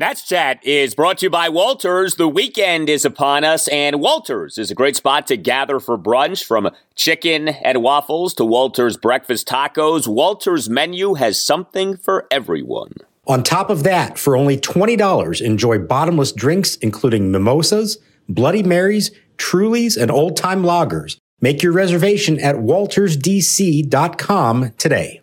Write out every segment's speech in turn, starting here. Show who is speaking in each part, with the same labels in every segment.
Speaker 1: Nats Chat is brought to you by Walters. The weekend is upon us, and Walters is a great spot to gather for brunch from chicken and waffles to Walters breakfast tacos. Walters' menu has something for everyone.
Speaker 2: On top of that, for only $20, enjoy bottomless drinks including mimosas, Bloody Marys, Trulies, and old time lagers. Make your reservation at waltersdc.com today.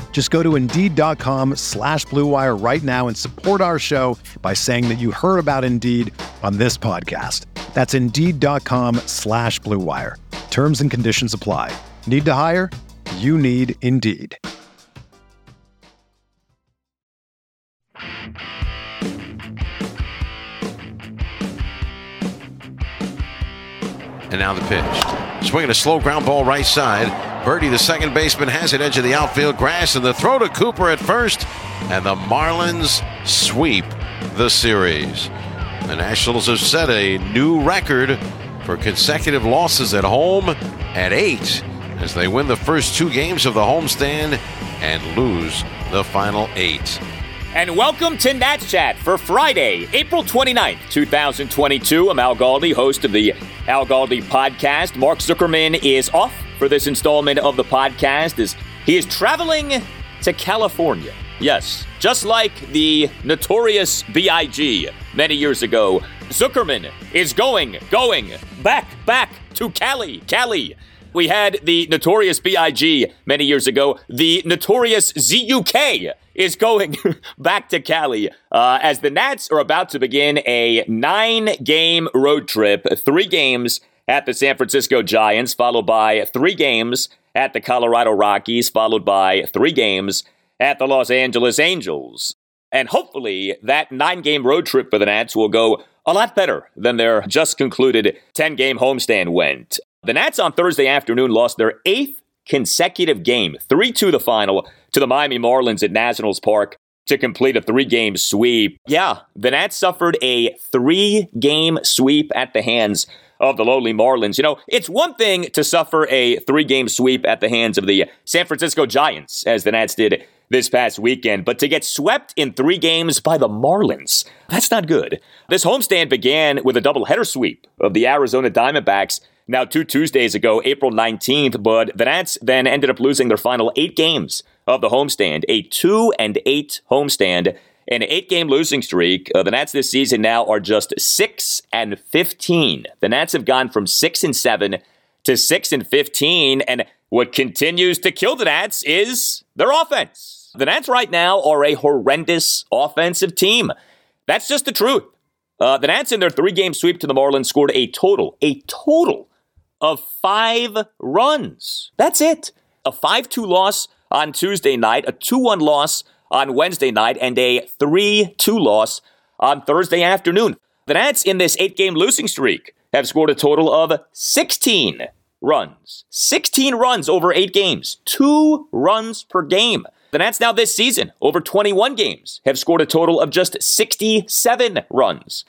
Speaker 3: Just go to Indeed.com slash BlueWire right now and support our show by saying that you heard about Indeed on this podcast. That's Indeed.com slash BlueWire. Terms and conditions apply. Need to hire? You need Indeed.
Speaker 4: And now the pitch. Swinging a slow ground ball right side. Berti, the second baseman, has it edge of the outfield grass, and the throw to Cooper at first. And the Marlins sweep the series. The Nationals have set a new record for consecutive losses at home at eight as they win the first two games of the homestand and lose the final eight.
Speaker 1: And welcome to Nats Chat for Friday, April 29th, 2022. I'm Al Galdi, host of the Al Galdi podcast. Mark Zuckerman is off for this installment of the podcast is he is traveling to California. Yes, just like the notorious B.I.G. many years ago, Zuckerman is going, going back, back to Cali, Cali. We had the notorious B.I.G. many years ago. The notorious Z.U.K. is going back to Cali uh, as the Nats are about to begin a nine game road trip, three games at the San Francisco Giants, followed by three games at the Colorado Rockies, followed by three games at the Los Angeles Angels. And hopefully that nine game road trip for the Nats will go a lot better than their just concluded 10 game homestand went. The Nats on Thursday afternoon lost their eighth consecutive game, 3 2 the final, to the Miami Marlins at Nationals Park to complete a three game sweep. Yeah, the Nats suffered a three game sweep at the hands of the lowly Marlins. You know, it's one thing to suffer a three game sweep at the hands of the San Francisco Giants, as the Nats did this past weekend, but to get swept in three games by the Marlins, that's not good. This homestand began with a doubleheader sweep of the Arizona Diamondbacks now two Tuesdays ago, April 19th, but the Nats then ended up losing their final eight games of the homestand, a two and eight homestand. An eight game losing streak. Uh, the Nats this season now are just 6 and 15. The Nats have gone from 6 and 7 to 6 and 15. And what continues to kill the Nats is their offense. The Nats right now are a horrendous offensive team. That's just the truth. Uh, the Nats in their three game sweep to the Marlins scored a total, a total of five runs. That's it. A 5 2 loss on Tuesday night, a 2 1 loss on Wednesday night, and a 3 2 loss on Thursday afternoon. The Nats in this eight game losing streak have scored a total of 16 runs. 16 runs over eight games, two runs per game. The Nats now this season, over 21 games, have scored a total of just 67 runs.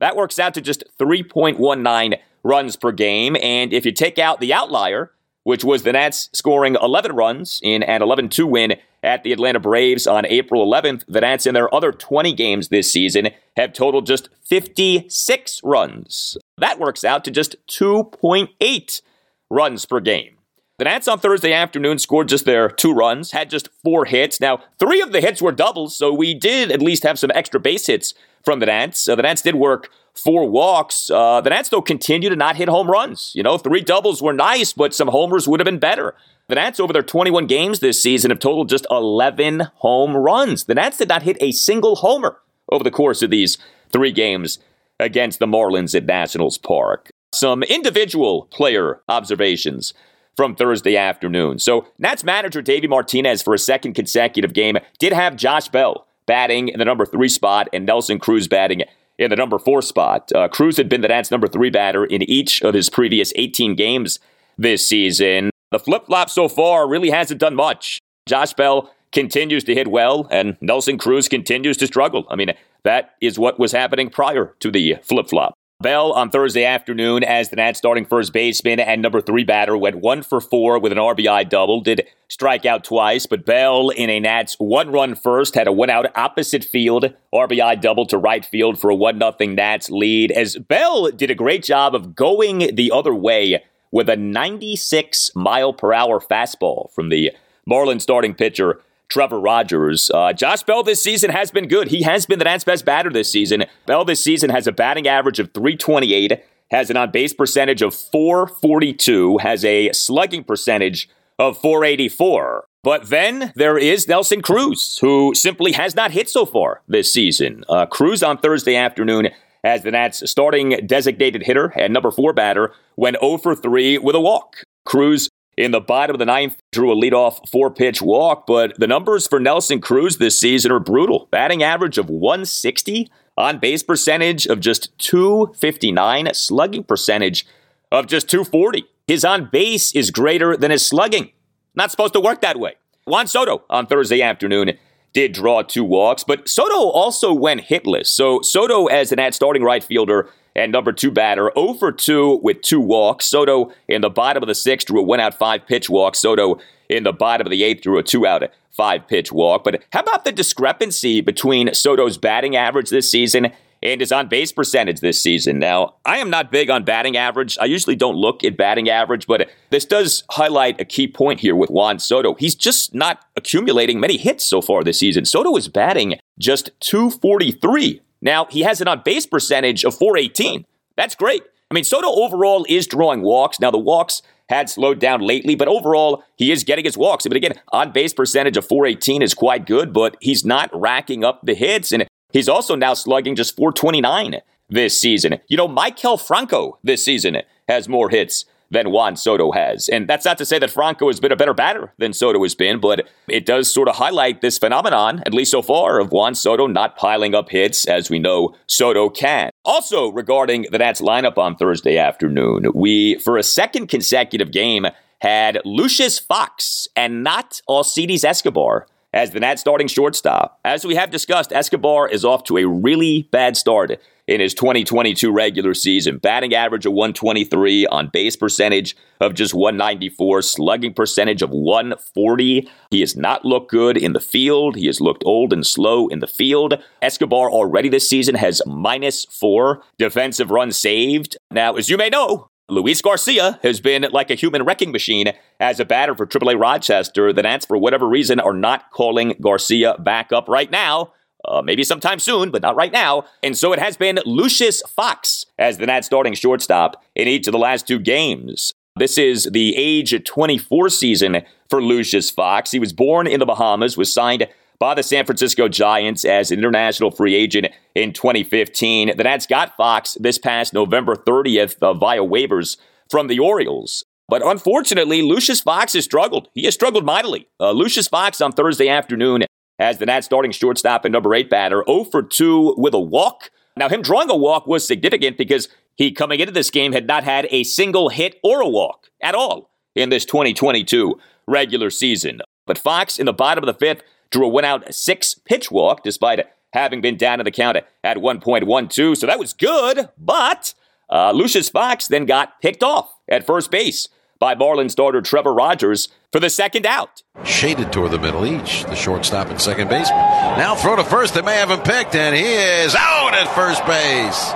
Speaker 1: That works out to just 3.19 runs per game. And if you take out the outlier, which was the Nats scoring 11 runs in an 11 2 win at the Atlanta Braves on April 11th, the Nats in their other 20 games this season have totaled just 56 runs. That works out to just 2.8 runs per game. The Nats on Thursday afternoon scored just their two runs, had just four hits. Now, three of the hits were doubles, so we did at least have some extra base hits from the Nats. Uh, the Nats did work four walks. Uh, the Nats, though, continue to not hit home runs. You know, three doubles were nice, but some homers would have been better. The Nats, over their 21 games this season, have totaled just 11 home runs. The Nats did not hit a single homer over the course of these three games against the Marlins at Nationals Park. Some individual player observations from Thursday afternoon. So, Nats manager Davey Martinez, for a second consecutive game, did have Josh Bell batting in the number three spot and Nelson Cruz batting in the number four spot. Uh, Cruz had been the Nats' number three batter in each of his previous 18 games this season. The flip flop so far really hasn't done much. Josh Bell continues to hit well, and Nelson Cruz continues to struggle. I mean, that is what was happening prior to the flip flop. Bell on Thursday afternoon as the Nats starting first baseman and number three batter went one for four with an RBI double. Did strike out twice, but Bell in a Nats one run first had a one out opposite field RBI double to right field for a one nothing Nats lead. As Bell did a great job of going the other way with a 96 mile per hour fastball from the Marlins starting pitcher Trevor Rogers. Uh, Josh Bell this season has been good. He has been the Nats' best batter this season. Bell this season has a batting average of 328, has an on base percentage of 442, has a slugging percentage of 484. But then there is Nelson Cruz, who simply has not hit so far this season. Uh, Cruz on Thursday afternoon as the Nats starting designated hitter and number four batter went 0 for 3 with a walk. Cruz in the bottom of the ninth, drew a leadoff four pitch walk, but the numbers for Nelson Cruz this season are brutal. Batting average of 160, on base percentage of just 259, slugging percentage of just 240. His on base is greater than his slugging. Not supposed to work that way. Juan Soto on Thursday afternoon did draw two walks, but Soto also went hitless. So Soto, as an at starting right fielder, and number two batter, 0 for 2 with two walks. Soto in the bottom of the sixth drew a one out five pitch walk. Soto in the bottom of the eighth drew a two out five pitch walk. But how about the discrepancy between Soto's batting average this season and his on base percentage this season? Now, I am not big on batting average. I usually don't look at batting average, but this does highlight a key point here with Juan Soto. He's just not accumulating many hits so far this season. Soto is batting just 243 now, he has an on base percentage of 418. That's great. I mean, Soto overall is drawing walks. Now, the walks had slowed down lately, but overall, he is getting his walks. But again, on base percentage of 418 is quite good, but he's not racking up the hits. And he's also now slugging just 429 this season. You know, Maikel Franco this season has more hits than Juan Soto has. And that's not to say that Franco has been a better batter than Soto has been, but it does sort of highlight this phenomenon, at least so far, of Juan Soto not piling up hits as we know Soto can. Also, regarding the Nats lineup on Thursday afternoon, we, for a second consecutive game, had Lucius Fox and not Alcides Escobar as the Nats starting shortstop. As we have discussed, Escobar is off to a really bad start in his 2022 regular season. Batting average of 123, on base percentage of just 194, slugging percentage of 140. He has not looked good in the field. He has looked old and slow in the field. Escobar already this season has minus four defensive runs saved. Now, as you may know, Luis Garcia has been like a human wrecking machine as a batter for AAA Rochester. The Nats, for whatever reason, are not calling Garcia back up right now. Uh, maybe sometime soon, but not right now. And so it has been Lucius Fox as the Nats starting shortstop in each of the last two games. This is the age 24 season for Lucius Fox. He was born in the Bahamas, was signed by the San Francisco Giants as an international free agent in 2015. The Nats got Fox this past November 30th uh, via waivers from the Orioles. But unfortunately, Lucius Fox has struggled. He has struggled mightily. Uh, Lucius Fox on Thursday afternoon as the Nats starting shortstop and number eight batter, 0 for 2 with a walk. Now, him drawing a walk was significant because he, coming into this game, had not had a single hit or a walk at all in this 2022 regular season. But Fox, in the bottom of the fifth, drew a one out six pitch walk despite having been down in the count at 1.12. So that was good, but uh, Lucius Fox then got picked off at first base by Marlins starter Trevor Rogers for the second out.
Speaker 4: Shaded toward the middle each, the shortstop and second baseman. Now throw to first. They may have him picked, and he is out at first base.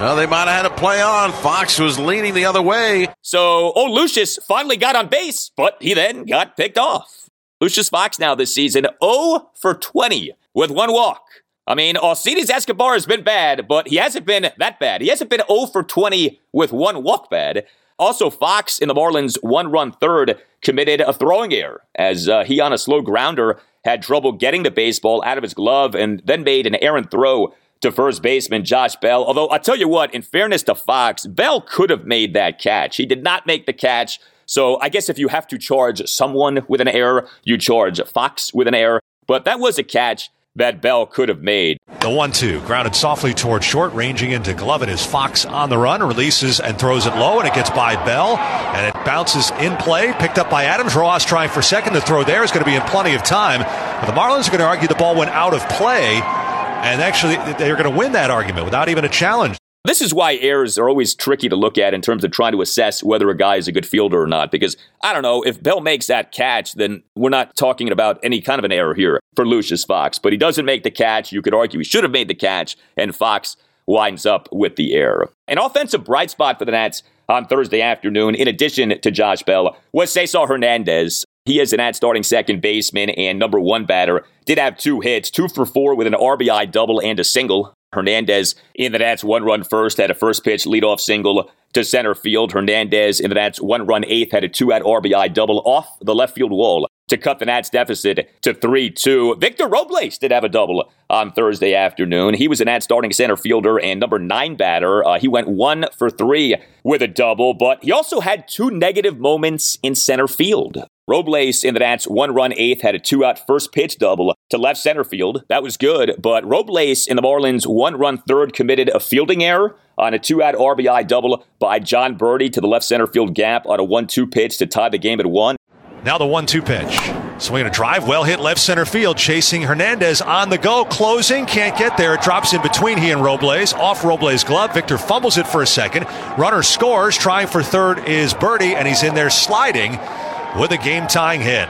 Speaker 4: Well, they might have had a play on. Fox was leaning the other way.
Speaker 1: So old Lucius finally got on base, but he then got picked off. Lucius Fox now this season 0 for 20 with one walk. I mean, Alcides Escobar has been bad, but he hasn't been that bad. He hasn't been 0 for 20 with one walk bad. Also, Fox in the Marlins' one run third committed a throwing error as uh, he, on a slow grounder, had trouble getting the baseball out of his glove and then made an errant throw to first baseman Josh Bell. Although, I'll tell you what, in fairness to Fox, Bell could have made that catch. He did not make the catch. So I guess if you have to charge someone with an error, you charge Fox with an error. But that was a catch that Bell could have made.
Speaker 5: The 1 2, grounded softly toward short, ranging into glove. It is Fox on the run, releases and throws it low, and it gets by Bell, and it bounces in play, picked up by Adams. Ross trying for second. The throw there is going to be in plenty of time. But the Marlins are going to argue the ball went out of play, and actually they're going to win that argument without even a challenge.
Speaker 1: This is why errors are always tricky to look at in terms of trying to assess whether a guy is a good fielder or not. Because I don't know, if Bell makes that catch, then we're not talking about any kind of an error here for Lucius Fox. But he doesn't make the catch. You could argue he should have made the catch, and Fox winds up with the error. An offensive bright spot for the Nats on Thursday afternoon, in addition to Josh Bell, was Cesar Hernandez. He is an Nats starting second baseman and number one batter. Did have two hits, two for four with an RBI double and a single. Hernandez in the Nats one run first had a first pitch leadoff single to center field. Hernandez in the Nats one run eighth had a two out RBI double off the left field wall to cut the Nats deficit to 3 2. Victor Robles did have a double on Thursday afternoon. He was an Nats starting center fielder and number nine batter. Uh, he went one for three with a double, but he also had two negative moments in center field. Robles in the Nats one run eighth had a two out first pitch double to left center field. That was good, but Robles in the Marlins one run third committed a fielding error on a two out RBI double by Jon Berti to the left center field gap on a 1 2 pitch to tie the game at one.
Speaker 5: Now the 1 2 pitch. Swinging a drive, well hit left center field, chasing Hernandez on the go, closing, can't get there. It drops in between he and Robles, off Robles' glove. Victor fumbles it for a second. Runner scores, trying for third is Berti, and he's in there sliding with a game tying hit.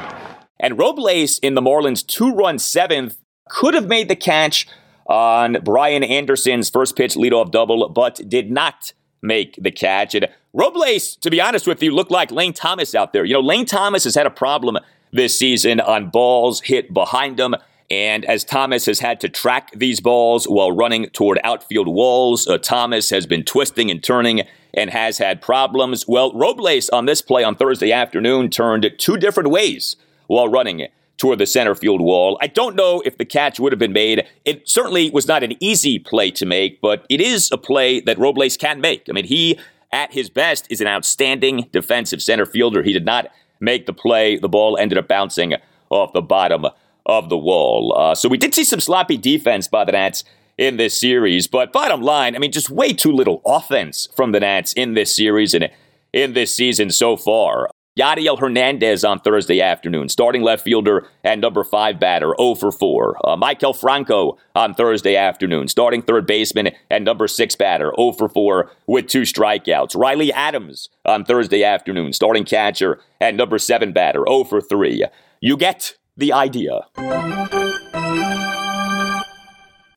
Speaker 1: And Robles in the Marlins' two run seventh could have made the catch on Brian Anderson's first pitch leadoff double, but did not make the catch. And Robles, to be honest with you, looked like Lane Thomas out there. You know, Lane Thomas has had a problem this season on balls hit behind him. And as Thomas has had to track these balls while running toward outfield walls, uh, Thomas has been twisting and turning and has had problems. Well, Robles on this play on Thursday afternoon turned two different ways while running toward the center field wall. I don't know if the catch would have been made. It certainly was not an easy play to make, but it is a play that Robles can make. I mean, he, at his best, is an outstanding defensive center fielder. He did not make the play. The ball ended up bouncing off the bottom of the wall. Uh, so we did see some sloppy defense by the Nats in this series. But bottom line, I mean, just way too little offense from the Nats in this series and in this season so far. Yadiel Hernandez on Thursday afternoon, starting left fielder and number five batter, 0 for 4. Uh, Maikel Franco on Thursday afternoon, starting third baseman and number six batter, 0 for 4 with two strikeouts. Riley Adams on Thursday afternoon, starting catcher and number seven batter, 0 for 3. You get the idea.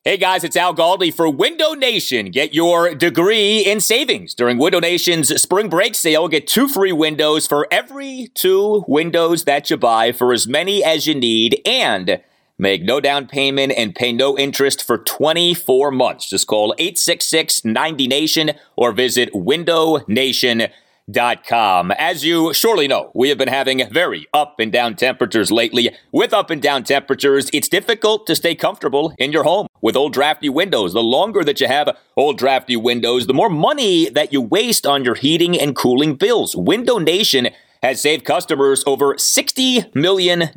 Speaker 1: Hey guys, it's Al Galdi for Window Nation. Get your degree in savings during Window Nation's spring break sale. Get two free windows for every two windows that you buy for as many as you need and make no down payment and pay no interest for 24 months. Just call 866 90 Nation or visit windownation.com Com. As you surely know, we have been having very up and down temperatures lately. With up and down temperatures, it's difficult to stay comfortable in your home with old drafty windows. The longer that you have old drafty windows, the more money that you waste on your heating and cooling bills. Window Nation has saved customers over $60 million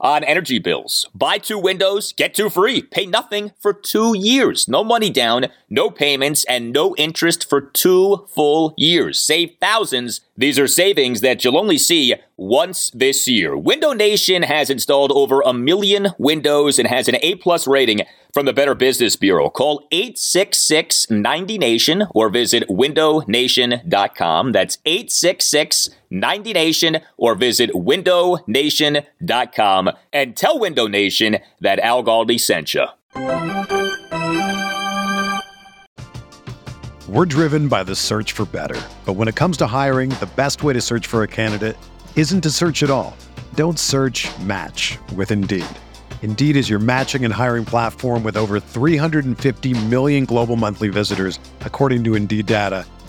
Speaker 1: on energy bills. Buy two windows, get two free. Pay nothing for two years. No money down, no payments, and no interest for two full years. Save thousands. These are savings that you'll only see once this year. Window Nation has installed over a million windows and has an A plus rating from the Better Business Bureau. Call 866 90Nation or visit windownation.com. That's 866 90Nation or visit windownation.com and tell Window Nation that Al Galdi sent you.
Speaker 3: We're driven by the search for better. But when it comes to hiring, the best way to search for a candidate isn't to search at all. Don't search match with Indeed. Indeed is your matching and hiring platform with over 350 million global monthly visitors, according to Indeed data,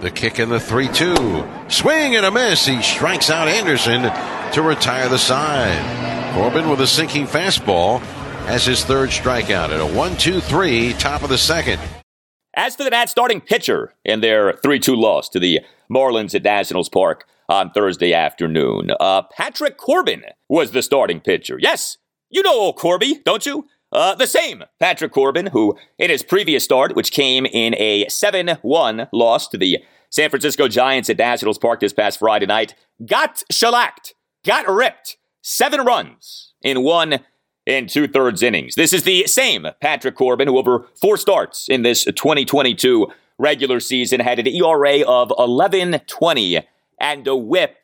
Speaker 4: The kick in the 3 2. Swing and a miss. He strikes out Anderson to retire the side. Corbin with a sinking fastball has his third strikeout at a 1 2 3, top of the second.
Speaker 1: As for the Nats starting pitcher in their 3 2 loss to the Marlins at Nationals Park on Thursday afternoon, uh, Patrick Corbin was the starting pitcher. Yes, you know old Corby, don't you? Uh, the same Patrick Corbin, who in his previous start, which came in a 7 1 loss to the San Francisco Giants at Nationals Park this past Friday night, got shellacked, got ripped. Seven runs in one and two thirds innings. This is the same Patrick Corbin who, over four starts in this 2022 regular season, had an ERA of 11.20 and a whip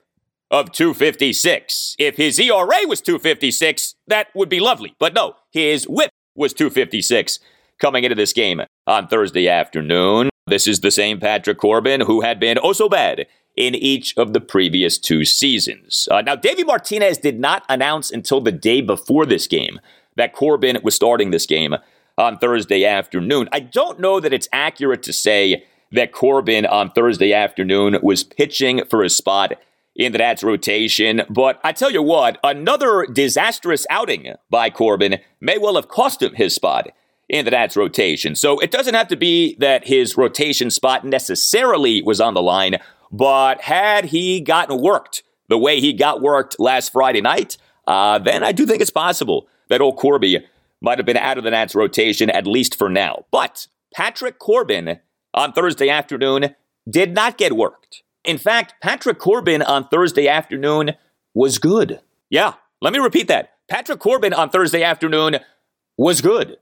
Speaker 1: of 256. If his ERA was 256, that would be lovely. But no, his whip was 256 coming into this game on Thursday afternoon. This is the same Patrick Corbin who had been oh so bad in each of the previous two seasons. Uh, now, Davey Martinez did not announce until the day before this game that Corbin was starting this game on Thursday afternoon. I don't know that it's accurate to say that Corbin on Thursday afternoon was pitching for a spot in the Nats rotation. But I tell you what, another disastrous outing by Corbin may well have cost him his spot in the Nats rotation. So it doesn't have to be that his rotation spot necessarily was on the line, but had he gotten worked the way he got worked last Friday night, uh, then I do think it's possible that old Corby might have been out of the Nats rotation, at least for now. But Patrick Corbin on Thursday afternoon did not get worked. In fact, Patrick Corbin on Thursday afternoon was good. Yeah, let me repeat that. Patrick Corbin on Thursday afternoon was good.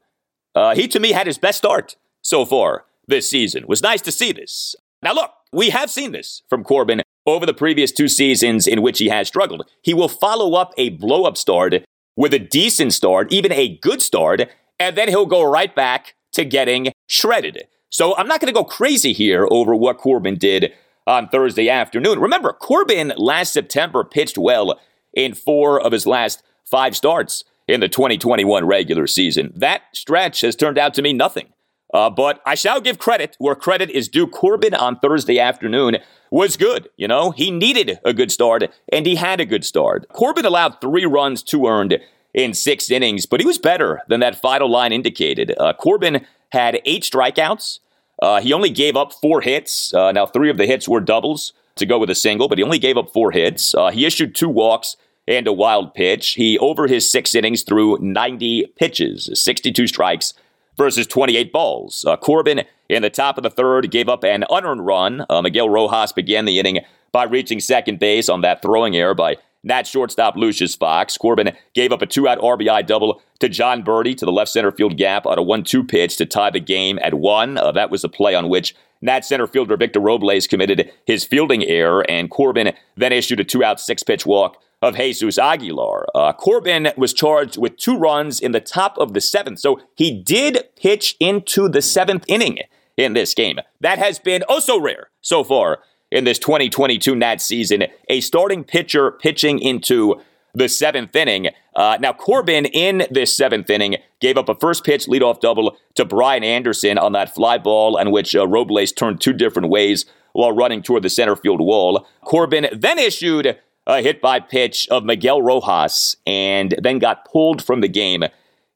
Speaker 1: Uh, he, to me, had his best start so far this season. It was nice to see this. Now, look, we have seen this from Corbin over the previous two seasons in which he has struggled. He will follow up a blow up start with a decent start, even a good start, and then he'll go right back to getting shredded. So I'm not going to go crazy here over what Corbin did on Thursday afternoon. Remember, Corbin last September pitched well in four of his last five starts in the 2021 regular season. That stretch has turned out to mean nothing. Uh, but I shall give credit where credit is due. Corbin on Thursday afternoon was good. You know, he needed a good start, and he had a good start. Corbin allowed three runs, two earned in six innings, but he was better than that final line indicated. Uh, Corbin had eight strikeouts. Uh, he only gave up four hits. Uh, now, three of the hits were doubles to go with a single, but he only gave up four hits. Uh, he issued two walks and a wild pitch. He, over his six innings, threw 90 pitches, 62 strikes versus 28 balls. Uh, Corbin, in the top of the third, gave up an unearned run. Uh, Miguel Rojas began the inning by reaching second base on that throwing error by Nat shortstop Lucius Fox. Corbin gave up a two out RBI double to Jon Berti to the left center field gap on a 1 2 pitch to tie the game at one. Uh, that was the play on which Nat center fielder Victor Robles committed his fielding error, and Corbin then issued a two out six pitch walk of Jesus Aguilar. Uh, Corbin was charged with two runs in the top of the seventh, so he did pitch into the seventh inning in this game. That has been oh so rare so far in this 2022 Nats season. A starting pitcher pitching into the seventh inning. Uh, now, Corbin in this seventh inning gave up a first pitch leadoff double to Brian Anderson on that fly ball, on which uh, Robles turned two different ways while running toward the center field wall. Corbin then issued a hit by pitch of Miguel Rojas and then got pulled from the game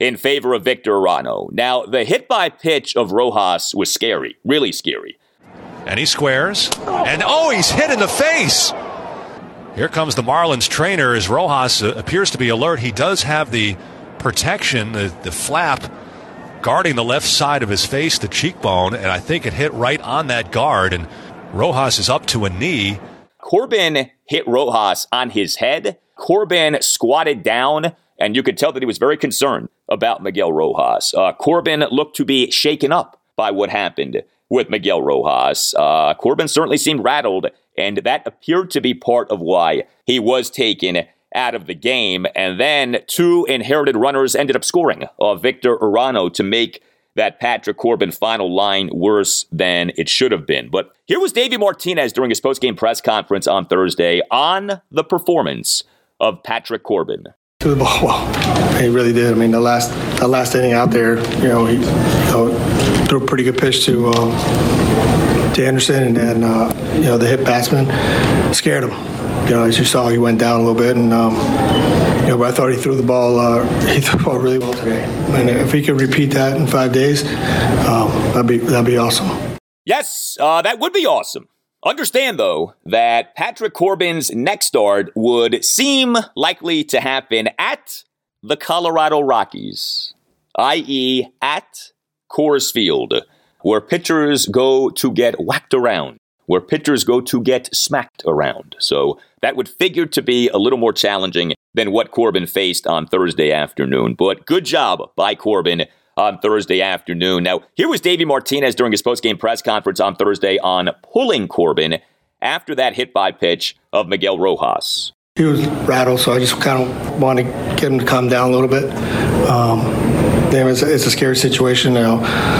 Speaker 1: in favor of Victor Arano. Now, the hit by pitch of Rojas was scary, really scary.
Speaker 5: And he squares. And oh, he's hit in the face. Here comes the Marlins trainer as Rojas uh, appears to be alert. He does have the protection, the, the flap guarding the left side of his face, the cheekbone, and I think it hit right on that guard. And Rojas is up to a knee.
Speaker 1: Corbin hit Rojas on his head. Corbin squatted down, and you could tell that he was very concerned about Miguel Rojas. Uh, Corbin looked to be shaken up by what happened with Miguel Rojas. Uh, Corbin certainly seemed rattled, and that appeared to be part of why he was taken out of the game. And then two inherited runners ended up scoring. Uh, Victor Arano to make that Patrick Corbin final line worse than it should have been. But here was Davey Martinez during his postgame press conference on Thursday on the performance of Patrick Corbin.
Speaker 6: To the ball well. He really did. I mean, the last the last inning out there, you know, he you know, threw a pretty good pitch to uh, to Anderson, and then uh, you know the hit batsman scared him. You know, as you saw, he went down a little bit, and um, you know, but I thought he threw the ball. Uh, he threw the ball really well today. And if he could repeat that in five days, um, that'd be that'd be awesome.
Speaker 1: Yes, uh, that would be awesome. Understand, though, that Patrick Corbin's next start would seem likely to happen at the Colorado Rockies, i.e., at Coors Field, where pitchers go to get whacked around, where pitchers go to get smacked around. So that would figure to be a little more challenging than what Corbin faced on Thursday afternoon. But good job by Corbin on Thursday afternoon. Now, here was Davey Martinez during his postgame press conference on Thursday on pulling Corbin after that hit by pitch of Miguel Rojas.
Speaker 6: He was rattled, so I just kind of wanted to get him to calm down a little bit. Um, it's, a, it's a scary situation. now.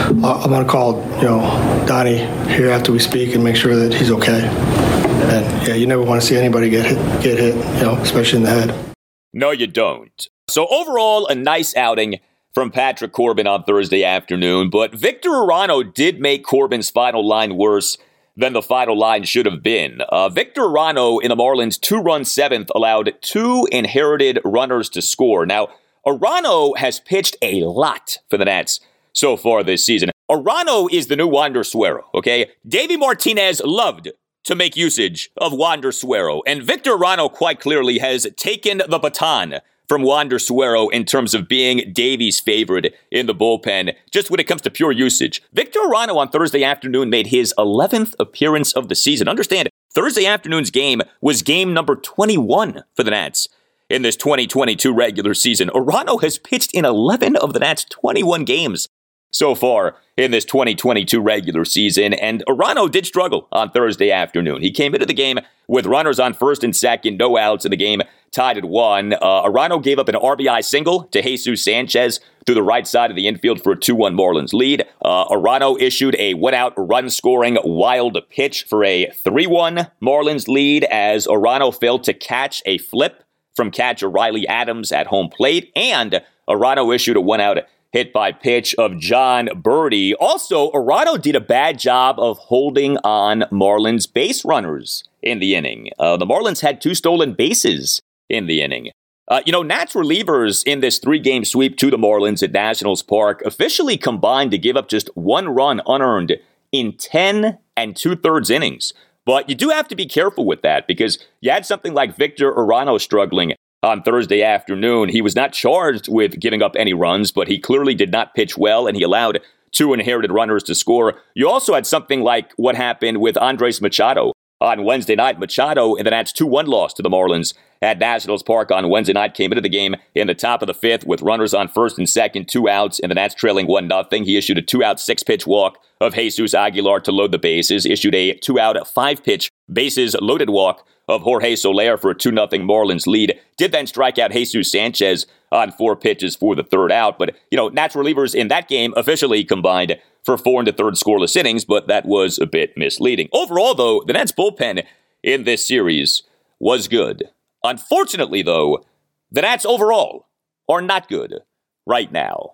Speaker 6: I'm going to call you know Donnie here after we speak and make sure that he's okay. And yeah, you never want to see anybody get hit, get hit, you know, especially in the head.
Speaker 1: No, you don't. So overall, a nice outing from Patrick Corbin on Thursday afternoon, but Victor Arano did make Corbin's final line worse than the final line should have been. Uh, Victor Arano in the Marlins' two run seventh allowed two inherited runners to score. Now, Arano has pitched a lot for the Nats so far this season. Arano is the new Wander Suero, okay? Davey Martinez loved to make usage of Wander Suero, and Victor Arano quite clearly has taken the baton from Wander Suero in terms of being Davey's favorite in the bullpen, just when it comes to pure usage. Victor Arano on Thursday afternoon made his 11th appearance of the season. Understand, Thursday afternoon's game was game number 21 for the Nats in this 2022 regular season. Arano has pitched in 11 of the Nats' 21 games so far in this 2022 regular season. And Arano did struggle on Thursday afternoon. He came into the game with runners on first and second, no outs in the game, tied at one. Uh, Arano gave up an RBI single to Jesus Sanchez through the right side of the infield for a 2 1 Marlins lead. Uh, Arano issued a one out run scoring wild pitch for a 3 1 Marlins lead as Arano failed to catch a flip from catcher Riley Adams at home plate. And Arano issued a one out hit by pitch of Jon Berti. Also, Arano did a bad job of holding on Marlins base runners in the inning. Uh, the Marlins had two stolen bases in the inning. Uh, you know, Nats relievers in this three game sweep to the Marlins at Nationals Park officially combined to give up just one run unearned in 10 and two thirds innings. But you do have to be careful with that because you had something like Victor Arano struggling on Thursday afternoon. He was not charged with giving up any runs, but he clearly did not pitch well, and he allowed two inherited runners to score. You also had something like what happened with Andres Machado on Wednesday night. Machado in the Nats 2 1 loss to the Marlins at Nationals Park on Wednesday night came into the game in the top of the fifth with runners on first and second, two outs, and the Nats trailing 1 0. He issued a two out, six pitch walk of Jesus Aguilar to load the bases, issued a two out, five pitch bases loaded walk of Jorge Soler for a 2 0 Marlins lead. Did then strike out Jesus Sanchez on four pitches for the third out. But, you know, Nats relievers in that game officially combined for four and a third scoreless innings, but that was a bit misleading. Overall, though, the Nats bullpen in this series was good. Unfortunately, though, the Nats overall are not good right now.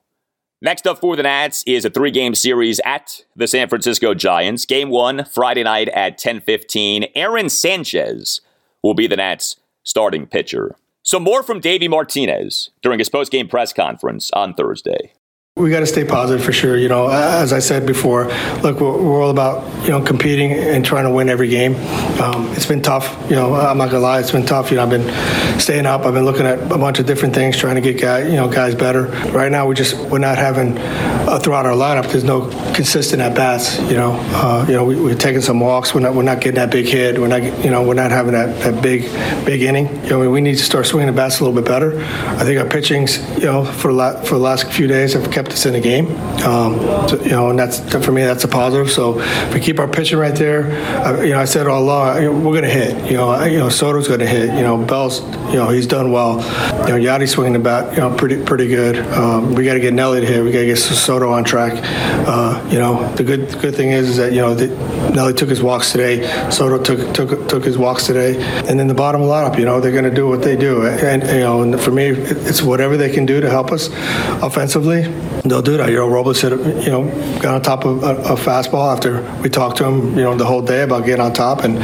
Speaker 1: Next up for the Nats is a three-game series at the San Francisco Giants. Game one, Friday night at 10:15. Aaron Sanchez will be the Nats' starting pitcher. So more from Davey Martinez during his post-game press conference on Thursday
Speaker 6: we got to stay positive for sure. You know, as I said before, look, we're, we're, all about you know competing and trying to win every game. Um, it's been tough. You know, I'm not gonna lie, it's been tough. You know, I've been staying up. I've been looking at a bunch of different things, trying to get guys, you know, guys better. Right now, we just we're not having uh, throughout our lineup. There's no consistent at bats. You know, uh, you know, we, are taking some walks. We're not we're not getting that big hit. We're not you know we're not having that, that big big inning. You know, we need to start swinging the bats a little bit better. I think our pitchings, you know, for la- for the last few days have kept us in the game. Um, so, you know, and that's for me that's a positive. So if we keep our pitching right there, uh, you know, I said all along, we're going to hit. You know, you know, Soto's going to hit. You know, Bell's, you know, he's done well. You know, Yadi's swinging the bat, you know, pretty pretty good. Um, we got to get Nelly to hit. We got to get Soto on track. Uh, you know, the good good thing is, is that you know the, Nelly took his walks today. Soto took took took his walks today, and then the bottom lineup, you know, they're going to do what they do. And you know, and for me, it's whatever they can do to help us offensively. They'll do that. You know, Robles hit, you know, got on top of a, a, fastball after we talked to him, you know, the whole day about getting on top and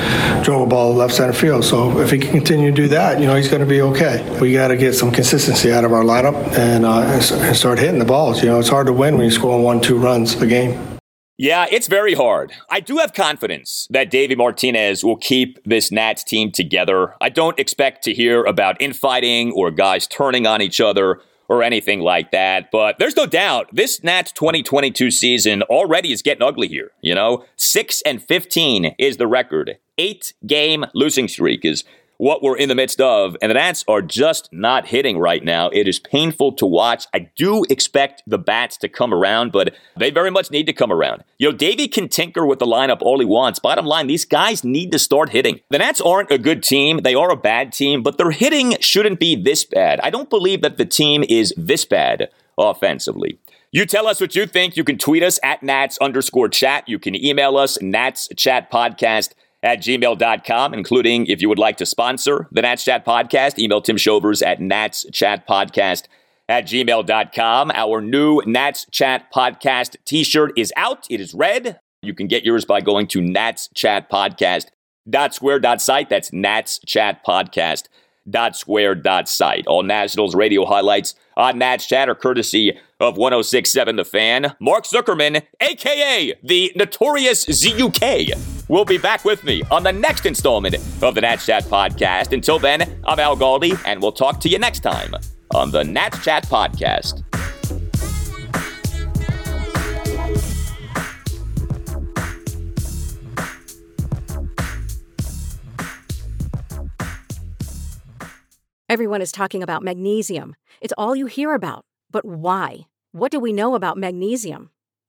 Speaker 6: drove a ball left center field. So if he can continue to do that, you know, he's going to be okay. We got to get some consistency out of our lineup and, uh, and start hitting the balls. You know, it's hard to win when you're scoring one, two runs a game.
Speaker 1: Yeah, it's very hard. I do have confidence that Davey Martinez will keep this Nats team together. I don't expect to hear about infighting or guys turning on each other or anything like that. But there's no doubt this Nats 2022 season already is getting ugly here. You know, 6 and 15 is the record. Eight game losing streak is what we're in the midst of, and the Nats are just not hitting right now. It is painful to watch. I do expect the bats to come around, but they very much need to come around. You know, Davey can tinker with the lineup all he wants. Bottom line, these guys need to start hitting. The Nats aren't a good team. They are a bad team, but their hitting shouldn't be this bad. I don't believe that the team is this bad offensively. You tell us what you think. You can tweet us at Nats underscore chat. You can email us, Nats Chat Podcast at gmail.com, including if you would like to sponsor the Nats Chat podcast, email Tim Shovers at Nats Chat Podcast at gmail.com. Our new Nats Chat Podcast t shirt is out. It is red. You can get yours by going to Nats Chat Podcast dot square dot site. That's Nats Chat Podcast dot square dot site. All Nationals radio highlights on Nats Chat are courtesy of 1067 The Fan. Mark Zuckerman, aka the notorious ZUK will be back with me on the next installment of the Nats Chat Podcast. Until then, I'm Al Galdi, and we'll talk to you next time on the Nats Chat Podcast.
Speaker 7: Everyone is talking about magnesium. It's all you hear about. But why? What do we know about magnesium?